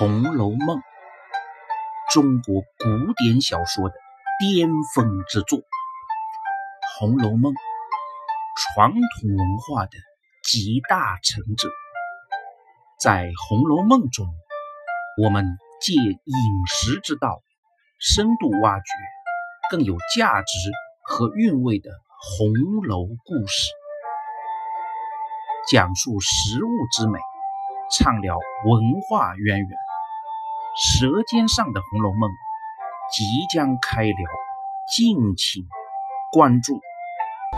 红楼梦》，中国古典小说的巅峰之作，《红楼梦》传统文化的集大成者。在《红楼梦》中，我们借饮食之道，深度挖掘更有价值和韵味的红楼故事，讲述食物之美。畅聊文化渊源，《舌尖上的红楼梦》即将开聊，敬请关注。